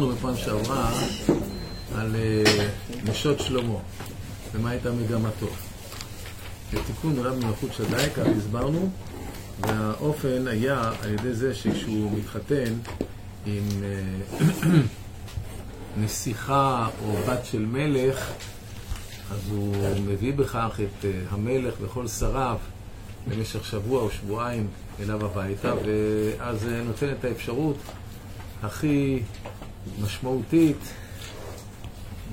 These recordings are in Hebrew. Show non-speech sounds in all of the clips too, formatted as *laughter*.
דיברנו בפעם שעברה על אה, נשות שלמה, ומה הייתה מגמתו. לתיקון עולם מלכות שדי, כך הסברנו, והאופן היה על ידי זה שכשהוא מתחתן עם אה, *coughs* נסיכה או בת של מלך, אז הוא מביא בכך את אה, המלך וכל שריו במשך שבוע או שבועיים אליו הביתה, ואז נותן את האפשרות הכי משמעותית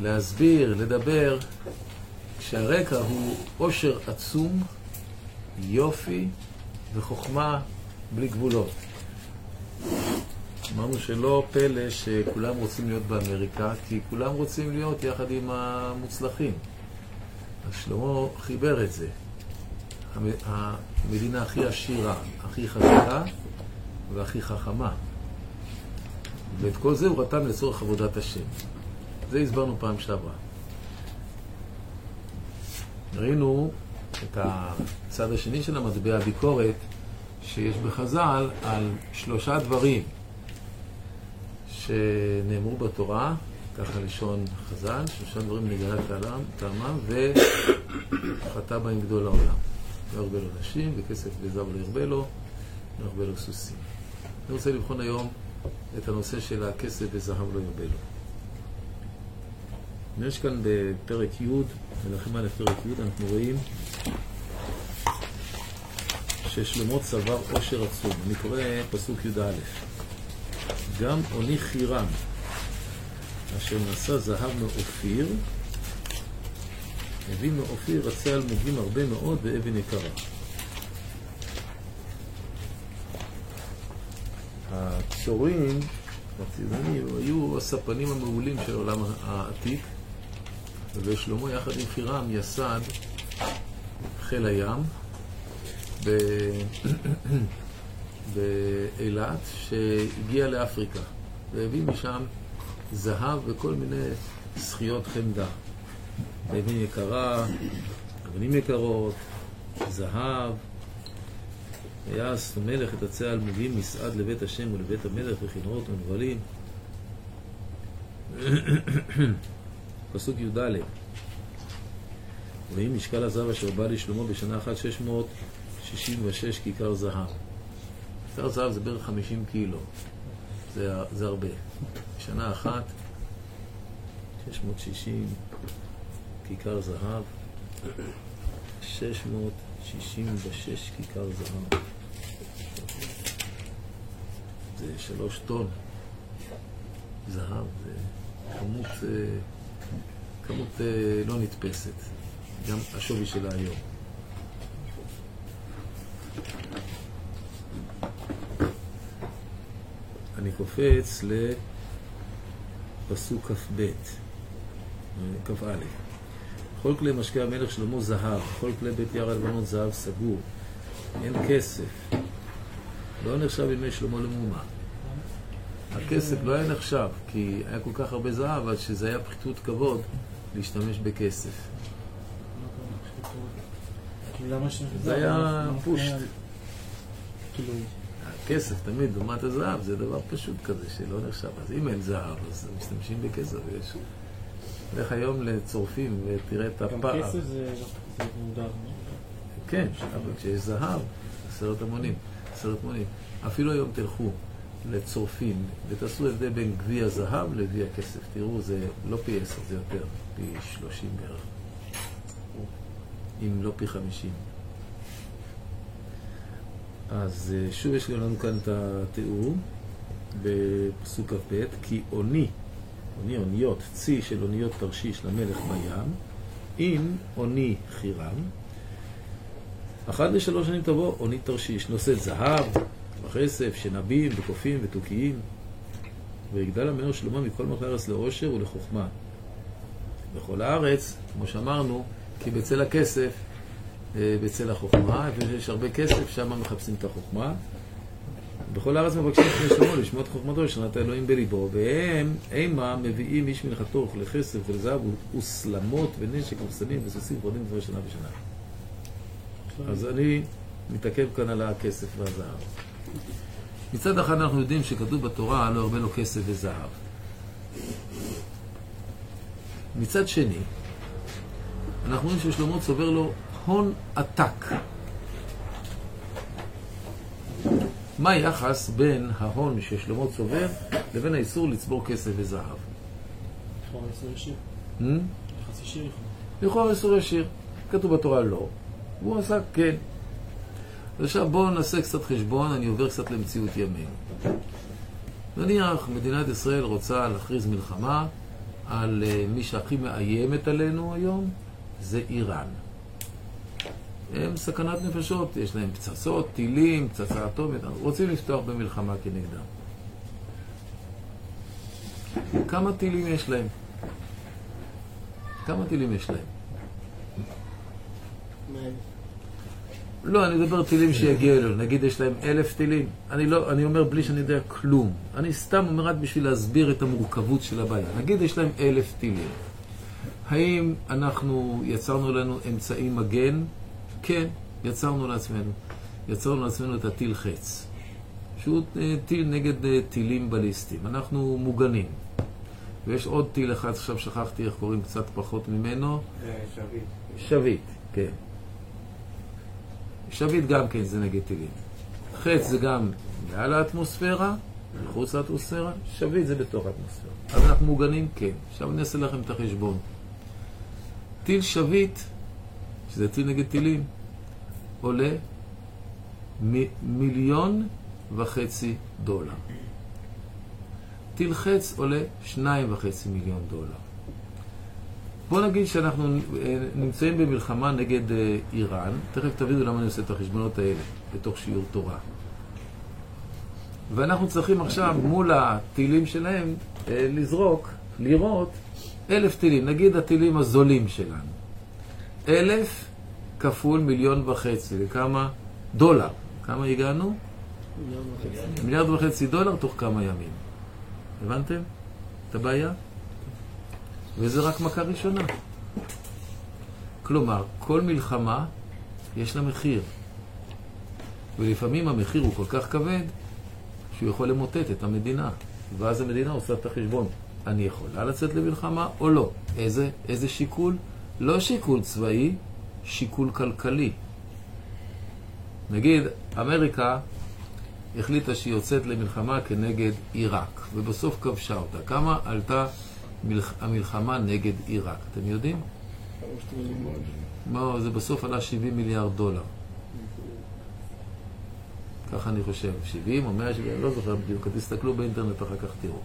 להסביר, לדבר, שהרקע הוא עושר עצום, יופי וחוכמה בלי גבולות. אמרנו שלא פלא שכולם רוצים להיות באמריקה, כי כולם רוצים להיות יחד עם המוצלחים. אז שלמה חיבר את זה. המדינה הכי עשירה, הכי חזקה והכי חכמה. ואת כל זה הוא רתם לצורך עבודת השם. זה הסברנו פעם שעברה. ראינו את הצד השני של המטבע הביקורת שיש בחז"ל על שלושה דברים שנאמרו בתורה, ככה לשון חז"ל, שלושה דברים נגלה טעמם וחטא בהם גדול העולם. לא ירבה לו נשים, וכסף וזהב לא ירבה לו, לא ירבה לו סוסים. אני רוצה לבחון היום את הנושא של הכסף וזהב לא ירבה לו. יש כאן בפרק י', מלכים א' פרק י', אנחנו רואים ששלמה צבר עושר עצום. אני קורא פסוק י"א: גם עוני חירם, אשר נשא זהב מאופיר, הביא מאופיר רצה אלמוגים הרבה מאוד ואבן יקרה. הצורים, הציונים, היו הספנים המעולים של העולם העתיק, ושלמה יחד עם חירם יסד חיל הים *coughs* באילת, שהגיע לאפריקה, והביא משם זהב וכל מיני זכיות חמדה. אבן יקרה, אבנים יקרות, זהב. ויעש המלך את עצי האלמוגים מסעד לבית השם ולבית המלך וכנרות ונבלים. *coughs* פסוק י"ד ואם משקל הזהב אשר בא לשלמה בשנה אחת 666 כיכר זהב. כיכר זהב זה בערך 50 קילו, זה, זה הרבה. בשנה אחת 660 כיכר זהב, 666 כיכר זהב. זה שלוש טון זהב, זה כמות, אה, כמות אה, לא נתפסת, גם השווי שלה היום. אני קופץ לפסוק כ"ב, כ"א. כל כלי משקה המלך שלמה זהב, כל כלי בית יער הלבנות זהב סגור, אין כסף. לא נחשב ימי שלמה למומה. הכסף לא היה נחשב, כי היה כל כך הרבה זהב, אז שזה היה פחיתות כבוד להשתמש בכסף. זה היה פושט. הכסף תמיד, לעומת הזהב, זה דבר פשוט כזה שלא נחשב. אז אם אין זהב, אז משתמשים בכסף. יש... לך היום לצורפים ותראה את הפער. גם כסף זה מוגדר. כן, אבל כשיש זהב, עשרת המונים, עשרת מונים. אפילו היום תלכו לצורפים ותעשו הבדל בין גביע זהב לגביע כסף. תראו, זה לא פי עשר, זה יותר, פי שלושים בערך. אם לא פי חמישים. אז אה, שוב יש לנו כאן את התיאור בפסוק כ"ב, כי אוני אוני אוניות, צי של אוניות תרשיש למלך בים, עם אוני חירם. אחת לשלוש שנים תבוא אונית תרשיש, נושאת זהב, וכסף, שנבים, וקופים ותוכיים. ויגדל המלך שלמה מכל מלכי הארץ לאושר ולחוכמה. בכל הארץ, כמו שאמרנו, כי בצל הכסף, אה, בצל החוכמה, שיש הרבה כסף, שם מחפשים את החוכמה. בכל הארץ מבקשים לפני שלמה לשמוע את חוכמתו לשנת האלוהים בליבו, והם אימה מביאים איש מנחתו אוכלי כסף ולזהב וסלמות ונשק ופסמים וסוסים ורדים דבר שנה בשנה. אז אני מתעכב כאן על הכסף והזהב. מצד אחד אנחנו יודעים שכתוב בתורה לא הרבה לו כסף וזהב. מצד שני, אנחנו רואים ששלמה צובר לו הון עתק. מה היחס בין ההון ששלמה צובר לבין האיסור לצבור כסף וזהב? לכאורה איסור ישיר. Hmm? ישיר. לכאורה איסור ישיר. כתוב בתורה לא, והוא עשה כן. עכשיו בואו נעשה קצת חשבון, אני עובר קצת למציאות ימינו. נניח מדינת ישראל רוצה להכריז מלחמה על אה, מי שהכי מאיימת עלינו היום, זה איראן. הם סכנת נפשות, יש להם פצצות, טילים, פצצה אטומית, רוצים לפתוח במלחמה כנגדם. כמה טילים יש להם? כמה טילים יש להם? לא, אני מדבר טילים שיגיעו אלינו, נגיד יש להם אלף טילים. אני, לא, אני אומר בלי שאני יודע כלום. אני סתם אומר רק בשביל להסביר את המורכבות של הבעיה. נגיד יש להם אלף טילים. האם אנחנו יצרנו לנו אמצעי מגן? כן, יצרנו לעצמנו. יצרנו לעצמנו את הטיל חץ, שהוא אה, טיל נגד אה, טילים בליסטיים. אנחנו מוגנים. ויש עוד טיל אחד, עכשיו שכחתי איך קוראים קצת פחות ממנו. שביט. שביט, כן. שביט גם כן זה נגד טילים. חץ זה גם מעל האטמוספירה, מחוץ לאטמוספירה, שביט זה בתוך האטמוספירה. אז אנחנו מוגנים? כן. עכשיו אני אעשה לכם את החשבון. טיל שביט, שזה טיל נגד טילים, עולה מ- מיליון וחצי דולר. טיל חץ עולה שניים וחצי מיליון דולר. בוא נגיד שאנחנו אה, נמצאים במלחמה נגד אה, איראן, תכף תבינו למה אני עושה את החשבונות האלה בתוך שיעור תורה. ואנחנו צריכים עכשיו מול הטילים שלהם אה, לזרוק, לירות אלף טילים, נגיד הטילים הזולים שלנו. אלף כפול מיליון וחצי, לכמה? דולר. כמה הגענו? מיליארד וחצי דולר תוך כמה ימים. הבנתם את הבעיה? וזה רק מכה ראשונה. כלומר, כל מלחמה יש לה מחיר. ולפעמים המחיר הוא כל כך כבד, שהוא יכול למוטט את המדינה. ואז המדינה עושה את החשבון. אני יכולה לצאת למלחמה או לא? איזה, איזה שיקול? לא שיקול צבאי, שיקול כלכלי. נגיד, אמריקה החליטה שהיא יוצאת למלחמה כנגד עיראק, ובסוף כבשה אותה. כמה עלתה. המלחמה נגד עיראק? אתם יודעים? מה, זה בסוף עלה 70 מיליארד דולר. ככה אני חושב, 70 או 170, אני לא זוכר בדיוק, תסתכלו באינטרנט אחר כך תראו.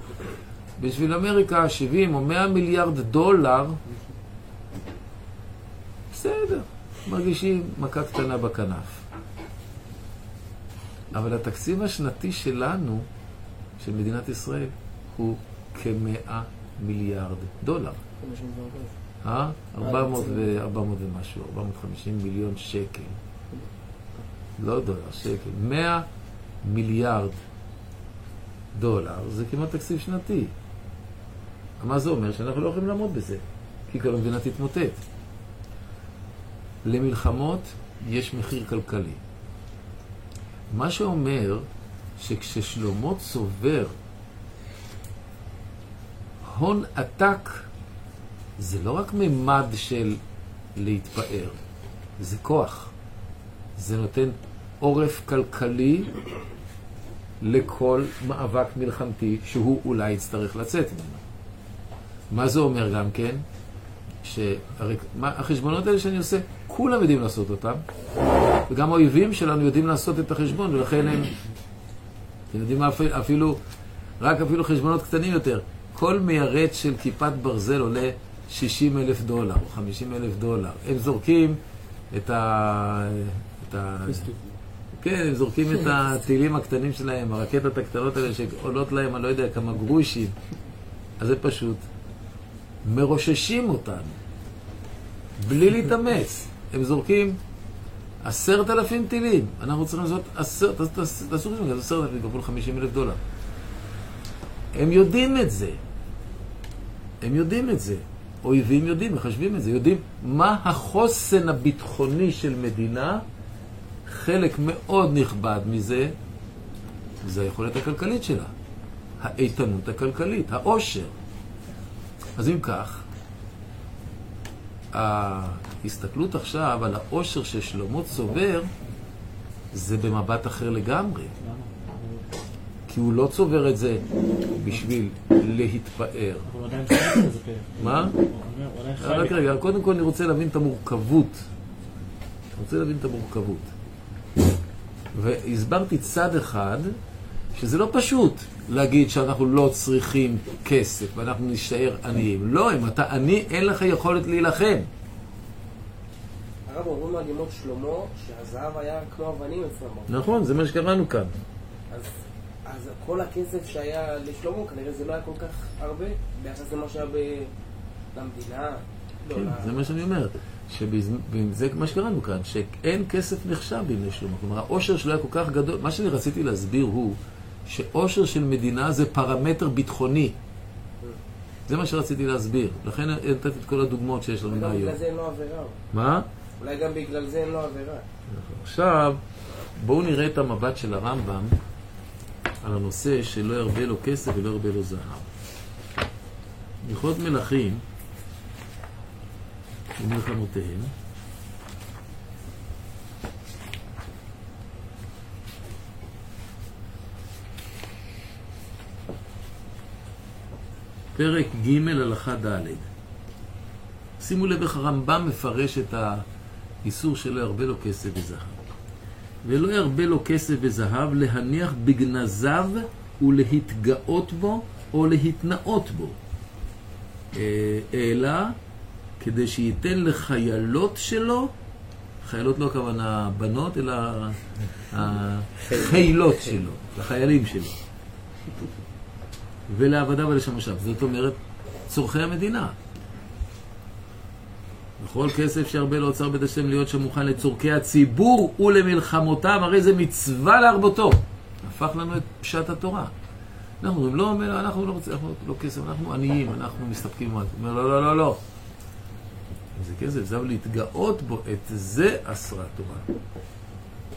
בשביל אמריקה 70 או 100 מיליארד דולר, בסדר, מרגישים מכה קטנה בכנף. אבל התקציב השנתי שלנו, של מדינת ישראל, הוא כ-100 מיליארד דולר. חמישים וארבע. אה? 400 ו... 400 ומשהו, 450 מיליון שקל. לא דולר, שקל. 100 מיליארד דולר זה כמעט תקציב שנתי. מה זה אומר? שאנחנו לא יכולים לעמוד בזה, כי כל המדינה תתמוטט. למלחמות יש מחיר כלכלי. מה שאומר שכששלמה צובר הון עתק, זה לא רק ממד של להתפאר, זה כוח. זה נותן עורף כלכלי לכל מאבק מלחמתי שהוא אולי יצטרך לצאת ממנו. מה זה אומר גם כן? שהחשבונות האלה שאני עושה, כולם יודעים לעשות אותם, וגם האויבים שלנו יודעים לעשות את החשבון, ולכן הם, אתם יודעים מה, אפילו, רק אפילו חשבונות קטנים יותר. כל מיירט של כיפת ברזל עולה 60 אלף דולר או 50 אלף דולר. הם זורקים את ה... את ה... כן, הם זורקים את הטילים הקטנים שלהם, הרקטות הקטנות האלה שעולות להם, אני לא יודע, כמה גרושים. אז זה פשוט. מרוששים אותנו, בלי להתאמץ. הם זורקים עשרת אלפים טילים. אנחנו צריכים לעשות עשרת, תעשו חשבון, עשרת אלפים כפול חמישים אלף דולר. הם יודעים את זה. הם יודעים את זה. אויבים יודעים, מחשבים את זה, יודעים מה החוסן הביטחוני של מדינה, חלק מאוד נכבד מזה, זה היכולת הכלכלית שלה. האיתנות הכלכלית, העושר. אז אם כך, ההסתכלות עכשיו על העושר ששלמה צובר, זה במבט אחר לגמרי. כי הוא לא צובר את זה בשביל להתפאר. פרק. מה? רק. רגע, קודם כל אני רוצה להבין את המורכבות. אני רוצה להבין את המורכבות. והסברתי צד אחד, שזה לא פשוט להגיד שאנחנו לא צריכים כסף ואנחנו נישאר עניים. לא, אם אתה עני, אין לך יכולת להילחם. הרב אומרים על ימות שלמה שהזהב היה כמו אבנים אצלם. נכון, זה מה שקראנו כאן. אז, אז כל הכסף שהיה לשלמה כנראה זה לא היה כל כך הרבה ביחס למה שהיה ב... למדינה. לא, כן, זה מה שאני אומר. שזה מה שקראנו כאן, שאין כסף נחשב בימי שלמה. כלומר, העושר שלו היה כל כך גדול. מה שאני רציתי להסביר הוא שעושר של מדינה זה פרמטר ביטחוני. זה מה שרציתי להסביר. לכן נתתי את כל הדוגמאות שיש לנו אולי גם. בגלל זה אין לו עבירה. מה? אולי גם בגלל זה אין לו עבירה. עכשיו, בואו נראה את המבט של הרמב"ם על הנושא שלא ירבה לו כסף ולא ירבה לו זהב. הלכות מלכים ומלחמותיהם פרק ג' הלכה ד' שימו לב איך הרמב"ם מפרש את האיסור שלא ירבה לו כסף וזהב. ולא ירבה לו כסף וזהב להניח בגנזיו ולהתגאות בו או להתנאות בו. אה, אלא כדי שייתן לחיילות שלו, חיילות לא הכוונה בנות, אלא החיילות שלו, לחיילים שלו. ולעבדיו ולשמשיו. זאת אומרת, צורכי המדינה. וכל כסף שירבה לאוצר בית השם להיות שם מוכן לצורכי הציבור ולמלחמותיו, הרי זה מצווה להרבותו. הפך לנו את פשט התורה. אנחנו אומרים, לא, אנחנו לא רוצים, אנחנו לא כסף, אנחנו עניים, אנחנו מסתפקים במה. אומר, לא, לא, לא, לא. אם זה כסף, זהו להתגאות בו, את זה אסרה תורה.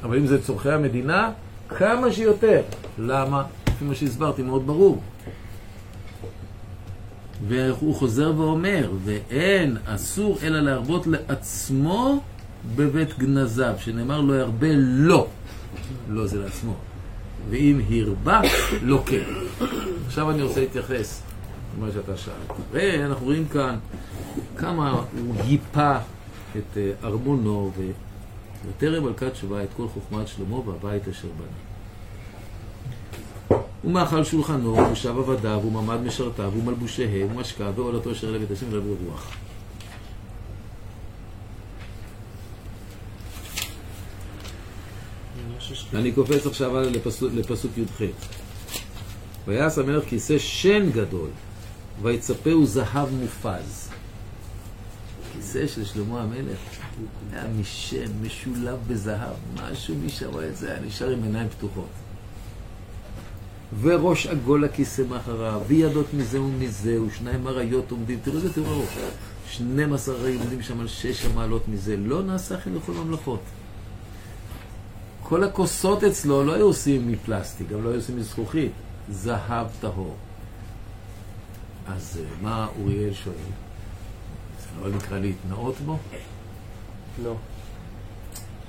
אבל אם זה צורכי המדינה, כמה שיותר. למה? לפי מה שהסברתי, מאוד ברור. והוא חוזר ואומר, ואין אסור אלא להרבות לעצמו בבית גנזיו, שנאמר לא ירבה לו, לא זה לעצמו. ואם הרבה, לא כן. עכשיו אני רוצה להתייחס למה שאתה שאלת. ואנחנו רואים כאן כמה הוא גיפה את אה, ארמונו, וטרם מלכת תשובה את כל חוכמת שלמה והבית אשר בנה. ומאכל שולחנו, ומושב עבדיו, וממד משרתיו, ומלבושיהם, ומשקע, ועולתו אשר לבית השם ולב רוח. אני קופץ עכשיו לפסוק, י"ח. ויעש המלך כיסא שן גדול, ויצפהו זהב מופז. כיסא של שלמה המלך היה משן, משולב בזהב, משהו משם, זה היה נשאר עם עיניים פתוחות. וראש עגול הכיסא מאחריו, וידות מזה ומזה, ושניים אריות עומדים, תראו איזה תיאור ארוך. 12 אריות עומדים שם על שש המעלות מזה, לא נעשה כן לכל ממלכות. כל הכוסות אצלו לא היו עושים מפלסטיק, גם לא היו עושים מזכוכית, זהב טהור. אז אה, מה אוריאל שואל? זה לא נקרא להתנאות בו? לא.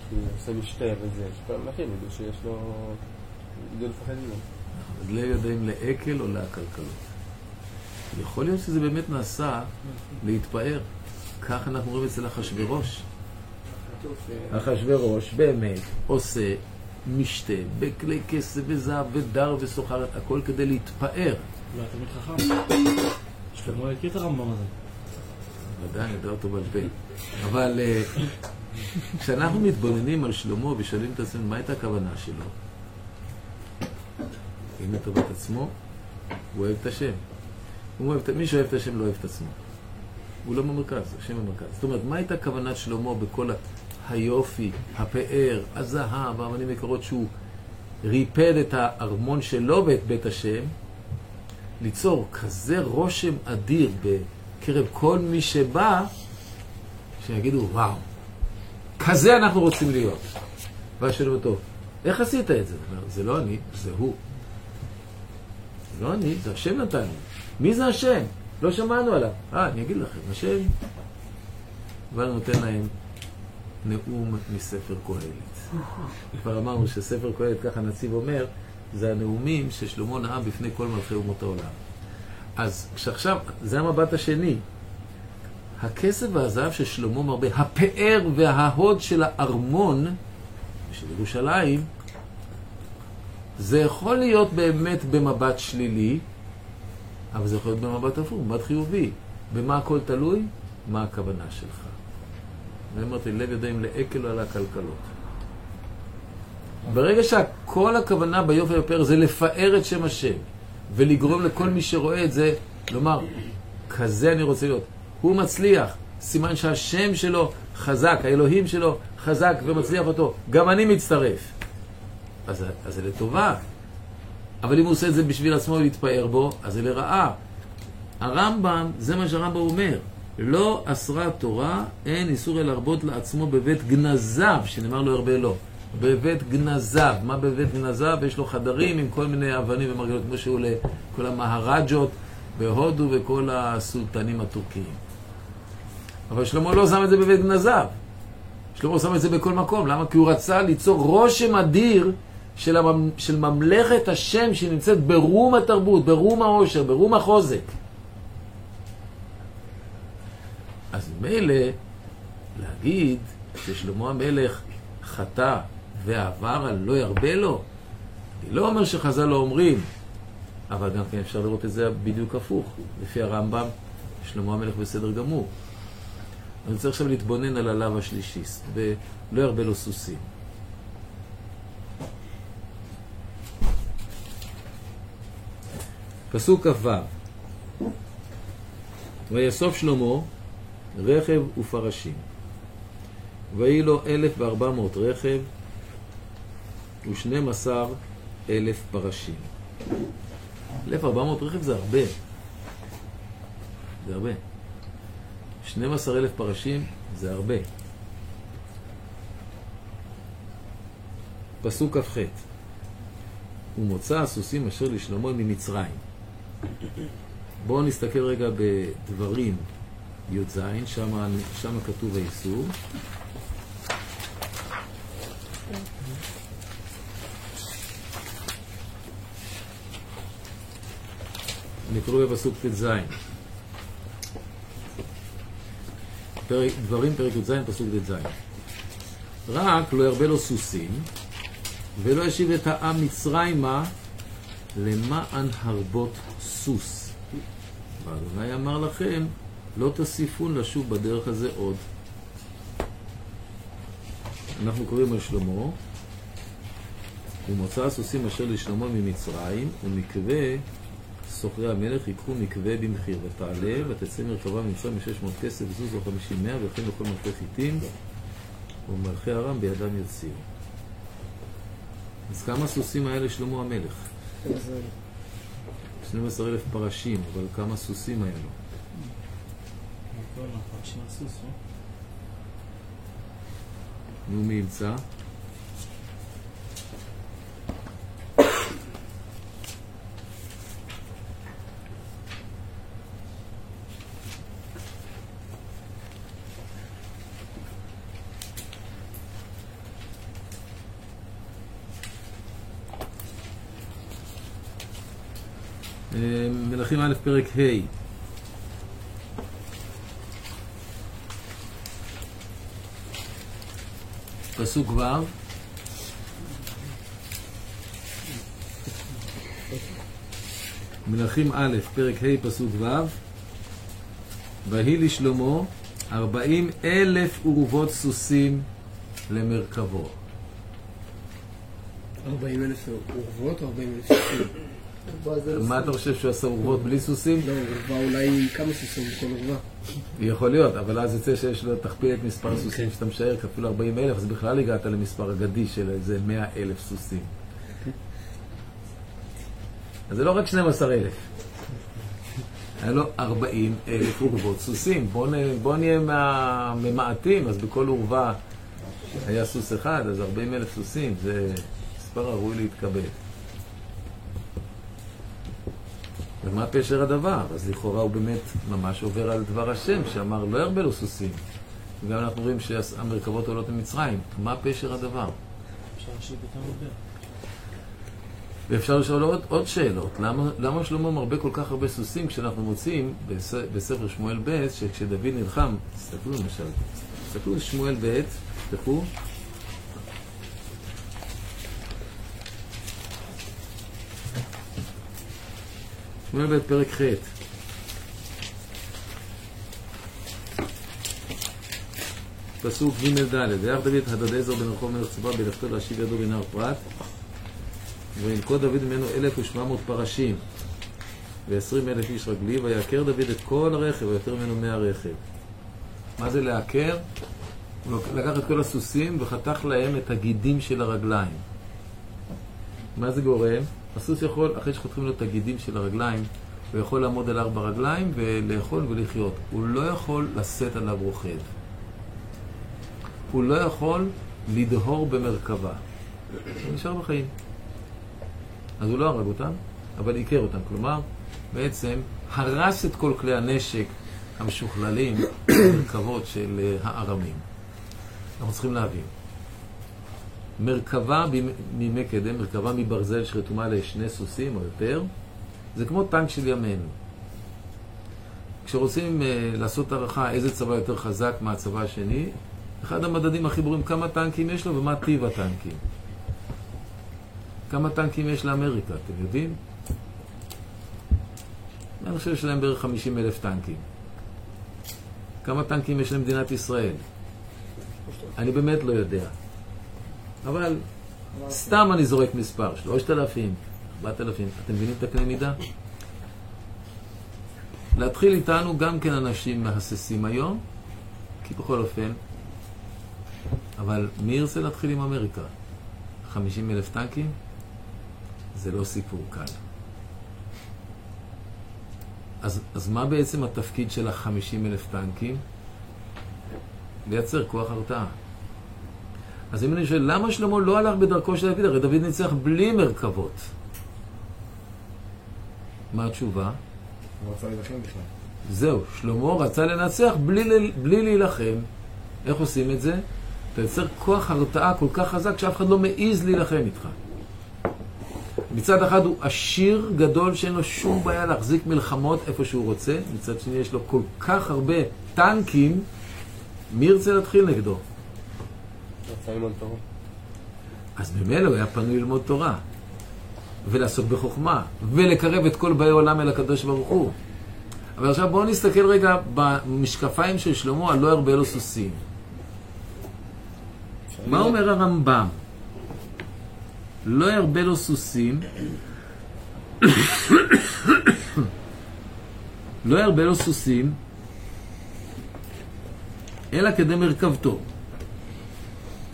כי הוא עושה משתה וזה, שכל המלכים ידעו שיש לו... ידעו לפחד ממנו. אז לא יודעים לעקל או לעקלקלות. יכול להיות שזה באמת נעשה להתפאר. כך אנחנו רואים אצל אחשוורוש. אחשוורוש באמת עושה משתה בכלי כסף וזהב ודר וסוחרת, הכל כדי להתפאר. אולי תמיד חכם. שלמה הכיר את הרמב"ם הזה. ודאי, אני יודע אותו בעל פה. אבל אה, כשאנחנו מתבוננים על שלמה ושואלים את עצמנו מה הייתה הכוונה שלו, אם לטובת עצמו, הוא אוהב את השם. הוא אוהב, את- מי שאוהב את השם לא אוהב את עצמו. הוא לא במרכז, השם במרכז. זאת אומרת, מה הייתה כוונת שלמה בכל היופי, הפאר, הזהב, האבנים יקרות שהוא ריפד את הארמון שלו ואת בית השם, ליצור כזה רושם אדיר בקרב כל מי שבא, שיגידו, וואו, כזה אנחנו רוצים להיות. ואז שואלים אותו, איך עשית את זה? זה לא אני, זה הוא. לא אני, זה השם נתן לי. מי זה השם? לא שמענו עליו. אה, אני אגיד לכם, השם ואני נותן להם נאום מספר קהלת. כבר אמרנו שספר קהלת, ככה הנציב אומר, זה הנאומים ששלמה נאם בפני כל מלכי אומות העולם. אז כשעכשיו, זה המבט השני. הכסף והזהב ששלמה מרבה, הפאר וההוד של הארמון של ירושלים, זה יכול להיות באמת במבט שלילי, אבל זה יכול להיות במבט הפוך, במבט חיובי. במה הכל תלוי? מה הכוונה שלך. ואמרתי, לב ידיים לעקל על הכלכלות. ברגע שכל הכוונה ביופי ובפאר זה לפאר את שם השם, ולגרום לכל מי שרואה את זה, לומר, כזה אני רוצה להיות. הוא מצליח, סימן שהשם שלו חזק, האלוהים שלו חזק ומצליח אותו. גם אני מצטרף. אז, אז זה לטובה. אבל אם הוא עושה את זה בשביל עצמו ולהתפאר בו, אז זה לרעה. הרמב"ם, זה מה שהרמב"ם אומר. לא אסרה תורה, אין איסור אל להרבות לעצמו בבית גנזיו, שנאמר לו הרבה לא. בבית גנזיו. מה בבית גנזיו? יש לו חדרים עם כל מיני אבנים ומרגלות, כמו שהוא לכל המהרג'ות בהודו וכל הסולטנים הטורקיים. אבל שלמה לא שם את זה בבית גנזיו. שלמה שם את זה בכל מקום. למה? כי הוא רצה ליצור רושם אדיר של, הממ... של ממלכת השם שנמצאת ברום התרבות, ברום העושר, ברום החוזק. אז מילא להגיד ששלמה המלך חטא ועבר על לא ירבה לו, אני לא אומר שחז"ל לא אומרים, אבל גם כן אפשר לראות את זה בדיוק הפוך. לפי הרמב"ם, שלמה המלך בסדר גמור. אני רוצה עכשיו להתבונן על הלאו השלישי, ולא ירבה לו סוסים. פסוק כ"ו: ויאסוף שלמה רכב ופרשים. ויהי לו אלף וארבע מאות רכב ושנים עשר אלף פרשים. אלף ארבע מאות רכב זה הרבה. זה הרבה. שנים עשר אלף פרשים זה הרבה. פסוק כ"ח: ומוצא הסוסים אשר לשלמה ממצרים. בואו נסתכל רגע בדברים י"ז, שם כתוב האיסור. נקראו בפסוק ט"ז. דברים פרק י"ז, פסוק ט"ז. רק לא ירבה לו סוסים, ולא ישיב את העם מצרימה למען הרבות סוס. ואדוני אמר לכם, לא תוסיפון לשוב בדרך הזה עוד. אנחנו קוראים על שלמה, ומוצא הסוסים אשר לשלמה ממצרים, ומקווה סוחרי המלך ייקחו מקווה במחיר, ותעלה ותצא מרכבה ממצרים משש מאות כסף וזוז או חמישים מאה, וכן לכל מלכי חיטים, ומלכי ארם בידם יוציאו. אז כמה סוסים היה לשלמה המלך? 12 אלף פרשים, אבל כמה סוסים היה לו? נו, מי ימצא? מלכים א', פרק ה'. פסוק ו' מלכים א', פרק ה', פסוק ו' ויהי לשלמה ארבעים אלף אורוות סוסים למרכבו. ארבעים אלף אורוות או ארבעים אלף סוסים? מה אתה חושב שהוא עשה אורוות בלי סוסים? לא, אורווה אולי כמה סוסים בכל אורווה. יכול להיות, אבל אז יוצא שיש לו, תכפיל את מספר הסוסים שאתה משער, כפול 40 אלף, אז בכלל הגעת למספר אגדי של איזה 100 אלף סוסים. אז זה לא רק 12 אלף. היה לו 40 אלף אורוות סוסים. בואו נהיה ממעטים, אז בכל אורווה היה סוס אחד, אז 40 אלף סוסים, זה מספר הראוי להתקבל. ומה פשר הדבר? אז לכאורה הוא באמת ממש עובר על דבר השם, שאמר לא ירבה לו סוסים. וגם אנחנו רואים שהמרכבות עולות ממצרים. מה פשר הדבר? ואפשר לשאול עוד, עוד שאלות. למה, למה שלמה מרבה כל כך הרבה סוסים כשאנחנו מוצאים בס, בספר שמואל ב' שכשדוד נלחם, תסתכלו למשל, תסתכלו שמואל ב', תפתחו. שמואל ב' פרק ח' פסוק ג' ד' ויח דוד את הדדעזר בן רחוב מלך צבא בלכתו להשיב ידו בנהר פרת וינקוד דוד ממנו אלף ושבע מאות פרשים ועשרים אלף איש רגלי ויעקר דוד את כל הרכב ויותר ממנו מאה רכב מה זה לעקר? הוא לקח את כל הסוסים וחתך להם את הגידים של הרגליים מה זה גורם? הסוס יכול, אחרי שחותכים לו את הגידים של הרגליים הוא יכול לעמוד על ארבע רגליים ולאכול ולחיות הוא לא יכול לשאת עליו רוכב הוא לא יכול לדהור במרכבה. הוא נשאר בחיים. אז הוא לא הרג אותם, אבל עיקר אותם. כלומר, בעצם הרס את כל כלי הנשק המשוכללים במרכבות של אה, הארמים. אנחנו צריכים להבין. מרכבה מימי קדם, מרכבה מברזל שרתומה לשני סוסים או יותר, זה כמו טנק של ימינו. כשרוצים uh, לעשות הערכה איזה צבא יותר חזק מהצבא השני, אחד המדדים הכי ברורים, כמה טנקים יש לו ומה טיב הטנקים. כמה טנקים יש לאמריקה, אתם יודעים? אני חושב שיש להם בערך 50 אלף טנקים. כמה טנקים יש למדינת ישראל? אני באמת לא יודע. אבל סתם אני זורק מספר, 3,000, 4,000, אתם מבינים את הקנה מידה? להתחיל איתנו גם כן אנשים מהססים היום, כי בכל אופן, אבל מי ירצה להתחיל עם אמריקה? 50 אלף טנקים? זה לא סיפור קל. אז, אז מה בעצם התפקיד של ה-50 אלף טנקים? לייצר כוח הרתעה. אז אם אני שואל, למה שלמה לא הלך בדרכו של דוד? הרי דוד ניצח בלי מרכבות. מה התשובה? הוא רצה להילחם בכלל. זהו, שלמה רצה לנצח בלי, בלי להילחם. איך עושים את זה? אתה יוצר כוח הרתעה כל כך חזק שאף אחד לא מעז להילחם איתך. מצד אחד הוא עשיר גדול שאין לו שום בעיה להחזיק מלחמות איפה שהוא רוצה, מצד שני יש לו כל כך הרבה טנקים, מי ירצה להתחיל נגדו? אז ממילא הוא היה פנוי ללמוד תורה, ולעסוק בחוכמה, ולקרב את כל באי עולם אל הקדוש ברוך הוא. אבל עכשיו בואו נסתכל רגע במשקפיים של שלמה על לא הרבה לו סוסים. מה אומר הרמב"ם? לא ירבה לו סוסים, לא ירבה לו סוסים, אלא כדי מרכבתו.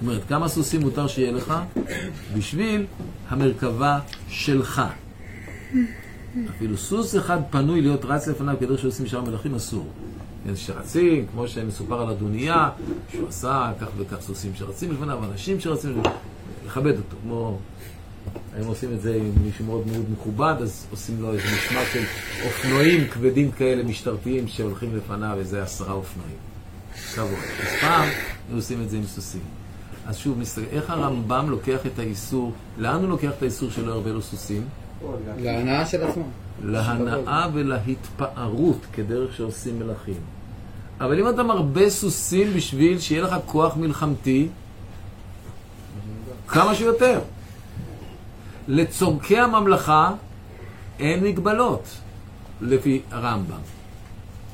אומרת, כמה סוסים מותר שיהיה לך? בשביל המרכבה שלך. אפילו סוס אחד פנוי להיות רץ לפניו כדרך שעושים שאר מלכים אסור. שרצים, כמו שמסופר על הדונייה, שהוא עשה כך וכך סוסים שרצים לפניו, אנשים שרצים, לכבד אותו, כמו... היום עושים את זה עם מישהו מאוד מאוד מכובד, אז עושים לו איזה משמר של אופנועים כבדים כאלה משטרתיים שהולכים לפניו, איזה עשרה אופנועים. כבוד. אז פעם היו עושים את זה עם סוסים. אז שוב, איך הרמב"ם לוקח את האיסור, לאן הוא לוקח את האיסור שלא ירבה לו סוסים? להנאה של עצמו. להנאה ולהתפארות כדרך שעושים מלכים. אבל אם אתה מרבה סוסים בשביל שיהיה לך כוח מלחמתי, כמה שיותר. לצורכי הממלכה אין מגבלות, לפי הרמב"ם.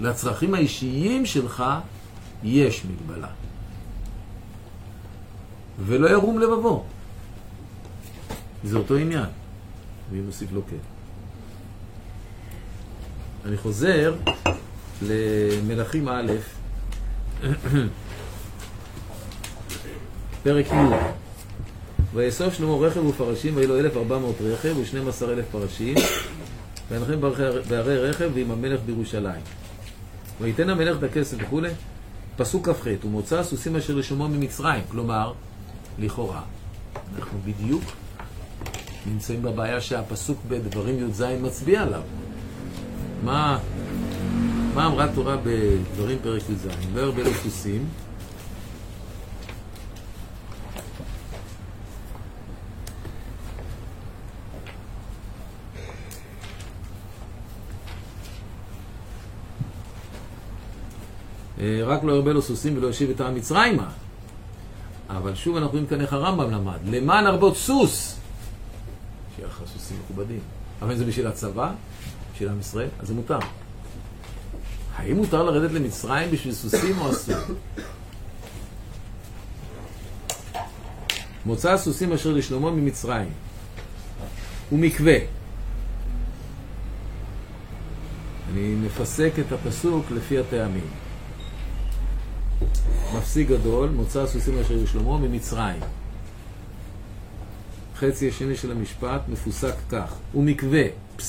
לצרכים האישיים שלך יש מגבלה. ולא ירום לבבו. זה אותו עניין. והיא מוסיף לו כן. אני חוזר למלכים א', *clears throat* פרק י' ויאסוף שלמה רכב ופרשים, ויהיו לו אלף ארבע מאות רכב ושנים עשר אלף פרשים, וינחם בערי רכב ועם המלך בירושלים. ויתן המלך את הכסף וכולי. פסוק כ"ח, ומוצא הסוסים אשר רשומו ממצרים, כלומר, לכאורה. אנחנו בדיוק נמצאים בבעיה שהפסוק בדברים י"ז מצביע עליו. מה, מה אמרה תורה בדברים פרק י"ז? לא הרבה לו רק לא ירבה לו סוסים ולא ישיב את העם מצרימה. אבל שוב אנחנו רואים כאן איך הרמב"ם למד. למען הרבות סוס! שיהיה לך סוסים מכובדים. אבל אם זה בשביל הצבא, בשביל עם ישראל, אז זה מותר. האם מותר לרדת למצרים בשביל סוסים או אסור? מוצא הסוסים אשר לשלמה ממצרים ומקווה. אני מפסק את הפסוק לפי הטעמים. מפסיק גדול, מוצא הסוסים אשר לשלמה ממצרים. חצי השני של המשפט מפוסק כך, ומקווה, פסיק.